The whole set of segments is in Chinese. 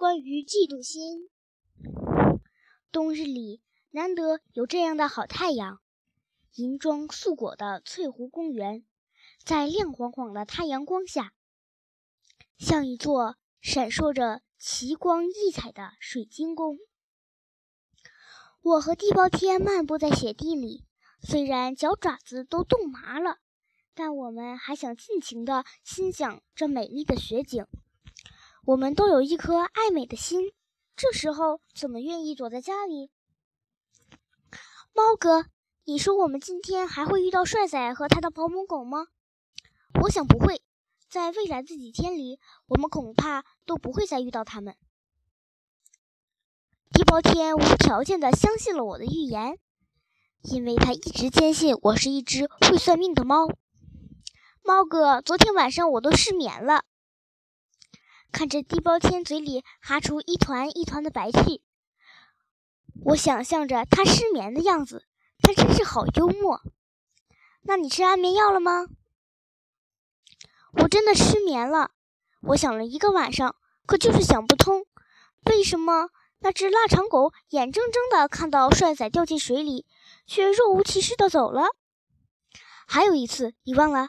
关于嫉妒心。冬日里难得有这样的好太阳，银装素裹的翠湖公园，在亮晃晃的太阳光下，像一座闪烁着奇光异彩的水晶宫。我和地包天漫步在雪地里，虽然脚爪子都冻麻了，但我们还想尽情地欣赏这美丽的雪景。我们都有一颗爱美的心，这时候怎么愿意躲在家里？猫哥，你说我们今天还会遇到帅仔和他的保姆狗吗？我想不会，在未来的几天里，我们恐怕都不会再遇到他们。地包天无条件的相信了我的预言，因为他一直坚信我是一只会算命的猫。猫哥，昨天晚上我都失眠了。看着地包天嘴里哈出一团一团的白气，我想象着他失眠的样子，他真是好幽默。那你吃安眠药了吗？我真的失眠了，我想了一个晚上，可就是想不通，为什么那只腊肠狗眼睁睁的看到帅仔掉进水里，却若无其事的走了？还有一次，你忘了？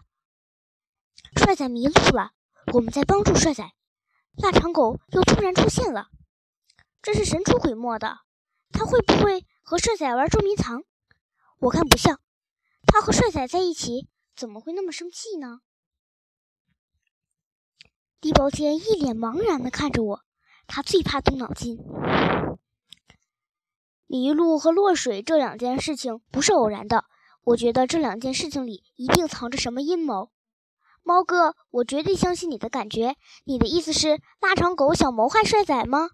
帅仔迷路了，我们在帮助帅仔。腊肠狗又突然出现了，真是神出鬼没的。他会不会和帅仔玩捉迷藏？我看不像。他和帅仔在一起，怎么会那么生气呢？地包天一脸茫然地看着我，他最怕动脑筋。迷路和落水这两件事情不是偶然的，我觉得这两件事情里一定藏着什么阴谋。猫哥，我绝对相信你的感觉。你的意思是腊肠狗想谋害帅仔吗？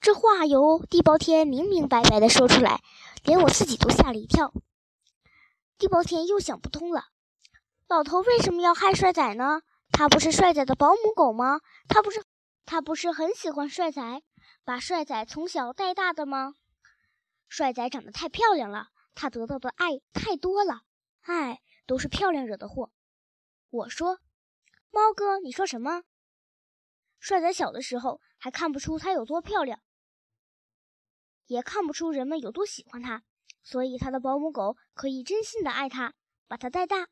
这话由地包天明明白白的说出来，连我自己都吓了一跳。地包天又想不通了，老头为什么要害帅仔呢？他不是帅仔的保姆狗吗？他不是他不是很喜欢帅仔，把帅仔从小带大的吗？帅仔长得太漂亮了，他得到的爱太多了，爱都是漂亮惹的祸。我说：“猫哥，你说什么？帅仔小的时候还看不出他有多漂亮，也看不出人们有多喜欢他，所以他的保姆狗可以真心的爱他，把他带大。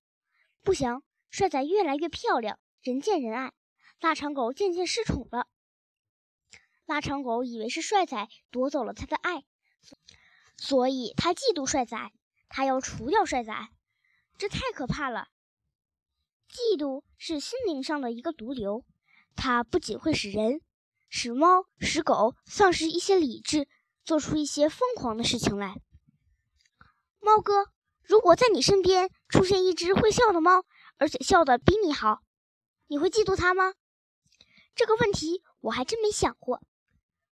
不行帅仔越来越漂亮，人见人爱，腊肠狗渐渐失宠了。腊肠狗以为是帅仔夺走了他的爱，所以他嫉妒帅仔，他要除掉帅仔，这太可怕了。”嫉妒是心灵上的一个毒瘤，它不仅会使人、使猫、使狗丧失一些理智，做出一些疯狂的事情来。猫哥，如果在你身边出现一只会笑的猫，而且笑得比你好，你会嫉妒它吗？这个问题我还真没想过。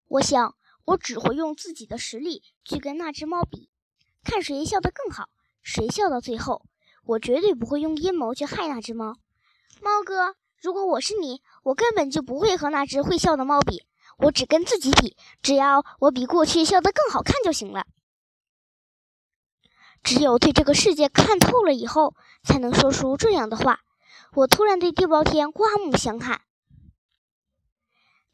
我想，我只会用自己的实力去跟那只猫比，看谁笑得更好，谁笑到最后。我绝对不会用阴谋去害那只猫，猫哥。如果我是你，我根本就不会和那只会笑的猫比，我只跟自己比。只要我比过去笑得更好看就行了。只有对这个世界看透了以后，才能说出这样的话。我突然对地包天刮目相看。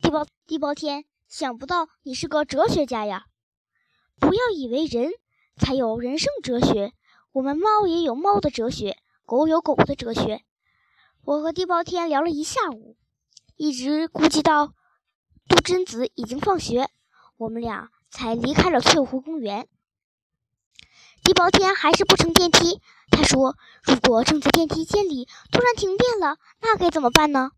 地包地包天，想不到你是个哲学家呀！不要以为人才有人生哲学。我们猫也有猫的哲学，狗有狗的哲学。我和地包天聊了一下午，一直估计到杜真子已经放学，我们俩才离开了翠湖公园。地包天还是不乘电梯，他说：“如果正在电梯间里突然停电了，那该怎么办呢？”